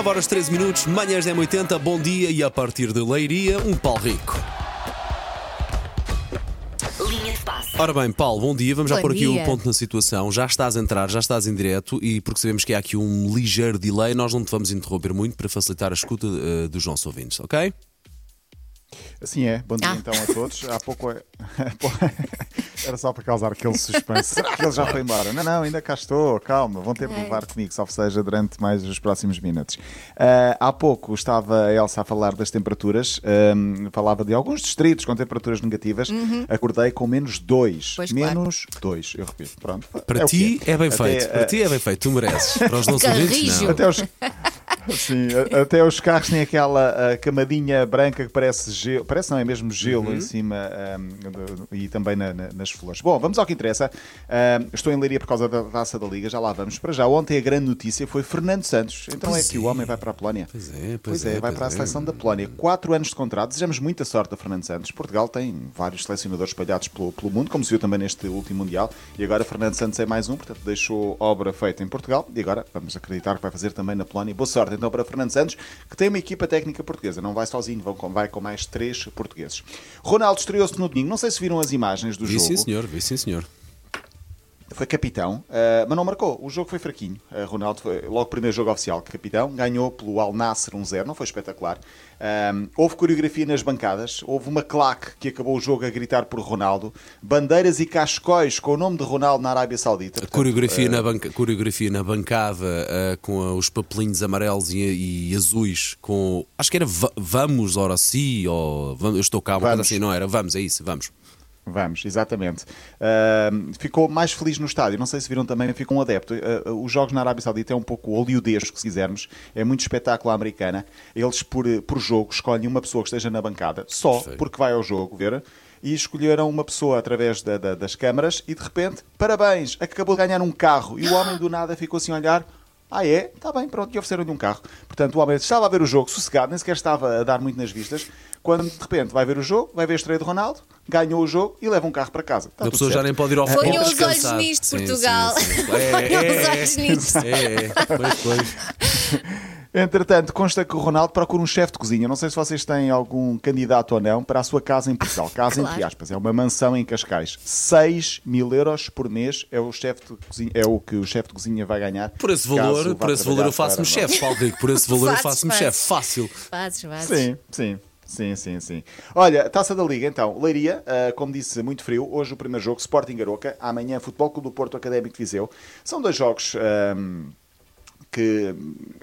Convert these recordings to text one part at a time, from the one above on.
9 horas 13 minutos, manhãs 10h80, bom dia e a partir de Leiria, um Paulo Rico. Linha de passe. Ora bem, Paulo, bom dia. Vamos já Bom pôr aqui dia. o ponto na situação. Já estás a entrar, já estás em direto e porque sabemos que há aqui um ligeiro delay, nós não te vamos interromper muito para facilitar a escuta eh, dos nossos ouvintes, ok? Assim é, bom dia Ah. então a todos. Há pouco é- era só para causar aquele suspense. Será que ele já foi embora? Não, não, ainda cá estou, calma, vão ter de levar comigo, salvo seja durante mais os próximos minutos. Ah, há pouco estava a Elsa a falar das temperaturas, ahm, falava de alguns distritos com temperaturas negativas. Acordei com menos 2. Pois, claro. menos 2, eu repito. Pronto. Para é ti que é bem Até, feito. Para ti é bem feito, tu mereces. Para os nossos ouvintes, não. Até os, sim, até os carros têm aquela camadinha branca que parece gelo, parece não, é mesmo gelo em cima do- e também na- na- nas flores. Bom, vamos ao que interessa. Estou em Leiria por causa da taça da Liga, já lá vamos. Para já, ontem a grande notícia foi Fernando Santos. Então Pois é que é. o homem vai para a Polónia. Pois é, pois Pois é, é, vai pois para a é. seleção da Polónia. Quatro anos de contrato. Desejamos muita sorte a Fernando Santos. Portugal tem vários selecionadores espalhados pelo, pelo mundo, como se viu também neste último Mundial. E agora Fernando Santos é mais um, portanto deixou obra feita em Portugal. E agora vamos acreditar que vai fazer também na Polónia. Boa sorte então para Fernando Santos, que tem uma equipa técnica portuguesa. Não vai sozinho, vão com- vai com mais três portugueses. Ronaldo estreou-se no domingo. Não sei se viram as imagens do Vi jogo. sim, senhor, vi sim, senhor. Foi capitão, eh, mas não marcou. O jogo foi fraquinho. Eh, Ronaldo foi logo o primeiro jogo oficial, capitão. Ganhou pelo Al Nasser 1-0, não foi espetacular. Ahm, houve coreografia nas bancadas. Houve uma claque que acabou o jogo a gritar por Ronaldo. Bandeiras e cascóis com o nome de Ronaldo na Arábia Saudita. Portanto, coreografia, eh, na, banca, coreografia na bancada com os papelinhos amarelos e, e azuis, com. Acho que era va- Vamos, ora sim, ou Eu estou cá, uma coisa Vamos. assim, não era? Vamos, é isso, vamos. Vamos, exatamente. Ahm, ficou mais feliz no estádio. Não sei se viram também, ficou um adepto. Ah, os jogos na Arábia Saudita é um pouco hollywoodesco, se quisermos. É muito espetáculo à americana. Eles, por, por jogo, escolhem uma pessoa que esteja na bancada, só Perfeito. porque vai ao jogo ver. E escolheram uma pessoa através da- da- das câmaras e de repente, parabéns, acabou de ganhar um carro. E o homem do nada ficou assim a olhar. Ah, é? Está bem, pronto, e ofereceram-lhe um carro. Portanto, o homem estava a ver o jogo sossegado, nem sequer estava a dar muito nas vistas. Quando de repente vai ver o jogo, vai ver a estreia de Ronaldo, ganhou o jogo e leva um carro para casa. Está a pessoa já certo. nem pode ir ao Ponham futebol os olhos nisto, Portugal. sim, sim. É, Ponham os é, olhos nisto. É, é, pois, pois. Entretanto, consta que o Ronaldo procura um chefe de cozinha. Não sei se vocês têm algum candidato ou não para a sua casa em Portugal. Casa entre Claro. aspas, é uma mansão em Cascais. 6 mil euros por mês é o, chefe de cozinha, é o que o chefe de cozinha vai ganhar. Por esse valor, por esse valor eu faço-me chefe, Paulo Rico. Por esse valor eu faço-me chefe, fácil. Fazes, fazes. Sim, sim. Sim, sim, sim. Olha, taça da Liga, então. Leiria, ah, como disse, muito frio. Hoje o primeiro jogo, Sporting Garoca. Amanhã, Futebol Clube do Porto Académico de Viseu. São dois jogos. ahm, que,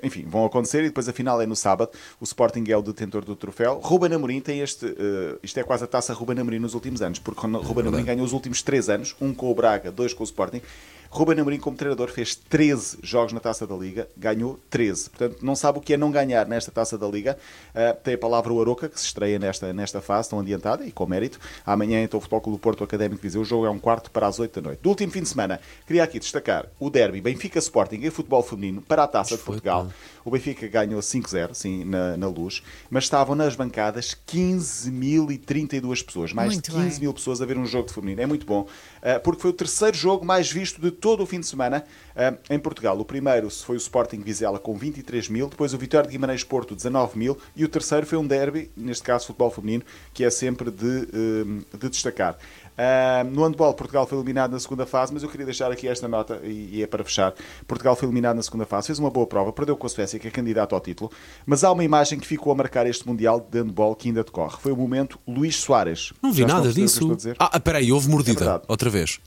enfim, vão acontecer e depois a final é no sábado. O Sporting é o detentor do troféu. Ruben Amorim tem este, eh, isto é quase a taça Ruben Amorim nos últimos anos, porque Ruben Amorim ganhou os últimos três anos, um com o Braga, dois com o Sporting. Ruben Amorim, como treinador, fez 13 jogos na Taça da Liga, ganhou 13. Portanto, não sabe o que é não ganhar nesta Taça da Liga. Uh, tem a palavra o Aroca, que se estreia nesta, nesta fase, tão adiantada e com mérito. Amanhã, então, o Futebol Clube do Porto Académico de Viseu. O jogo é um quarto para as 8 da noite. Do último fim de semana, queria aqui destacar o derby Benfica Sporting em futebol feminino para a Taça de Portugal. O Benfica ganhou 5-0, sim, na, na luz, mas estavam nas bancadas 15.032 pessoas, mais Muito de 15 bem. mil pessoas a ver um jogo de feminino. É muito bom, eh, porque foi o terceiro jogo mais visto de todo o fim de semana eh, em Portugal. O primeiro foi o Sporting Vizela com 23 mil, depois o Vitória de Guimarães Porto 19 mil e o terceiro foi um derby, neste caso futebol feminino, que é sempre de, eh, de destacar. Ah, no handball, Portugal foi eliminado na segunda fase, mas eu queria deixar aqui esta nota, e, é para fechar. Portugal foi eliminado na segunda fase, fez uma boa prova, perdeu com a Suécia, que é candidato ao título, mas há uma imagem que ficou a marcar este Mundial de handball que ainda decorre. Foi o momento Luís Soares. Não vi Já nada disso. dizer? Ah, peraí, houve É mordida. verdade. Outra vez.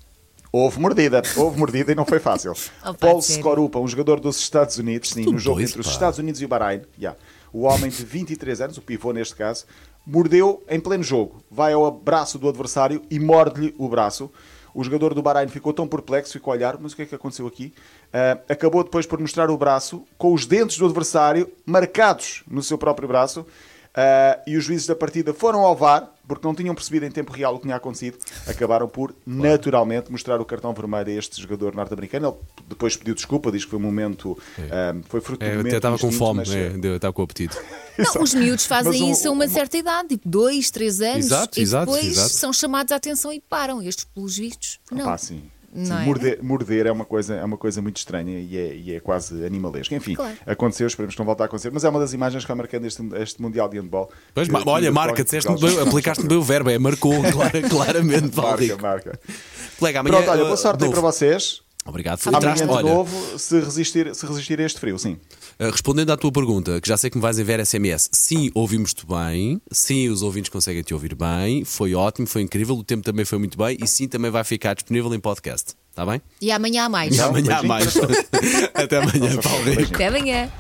Houve mordida, houve mordida e não foi fácil. Opa, Paul sério? Skorupa, um jogador dos Estados Unidos, sim, Tudo no jogo doido, entre os pá. Estados Unidos e o Bahrein, yeah, o homem de 23 anos, o pivô neste caso, mordeu em pleno jogo. Vai ao braço do adversário e morde-lhe o braço. O jogador do Bahrein ficou tão perplexo, ficou a olhar, mas o que é que aconteceu aqui? Ah, acabou depois por mostrar o braço com os dentes do adversário marcados no seu próprio braço. Ah, e os juízes da partida foram ao VAR, porque não tinham percebido em tempo real o que tinha acontecido, acabaram por, naturalmente, mostrar o cartão vermelho a este jogador norte-americano. Ele depois pediu desculpa, diz que foi um momento. ah, foi fruto É, momento. até estava com fome, mas, é, deu- estava com apetite. Não, os miúdos fazem o- isso a uma o- certa idade, tipo dois, três anos. Exato, e exato, depois exato. são chamados à atenção e param. Estes, pelos vistos, não. Pá, sim. Não Sim, é? morder, morder é uma coisa, é uma coisa muito estranha e é, e é quase animalesca. Enfim, Claro. aconteceu, esperemos que não volte a acontecer, mas é uma das imagens que vai marcando este, este Mundial de Handball. Pois, Que- olha, marca, Portugal- disseste bem, aplicaste bem o verbo, é marcou clara- claramente, Paulo Marca, marca. Colega, amanhã. Pronto, olha, boa uh, sorte aí novo. para vocês. Obrigado. Amanhã Entraste, de olha, novo, se resistir, se resistir a este frio, sim. uh, respondendo à tua pergunta, que já sei que me vais enviar SMS, sim, ouvimos-te bem, sim, os ouvintes conseguem te ouvir bem, foi ótimo, foi incrível, o tempo também foi muito bem e sim, também vai ficar disponível em podcast. Está bem? E amanhã há mais. E amanhã há mais. Até amanhã, Paulo. Rico. Até amanhã.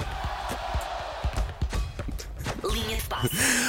Linha de passe.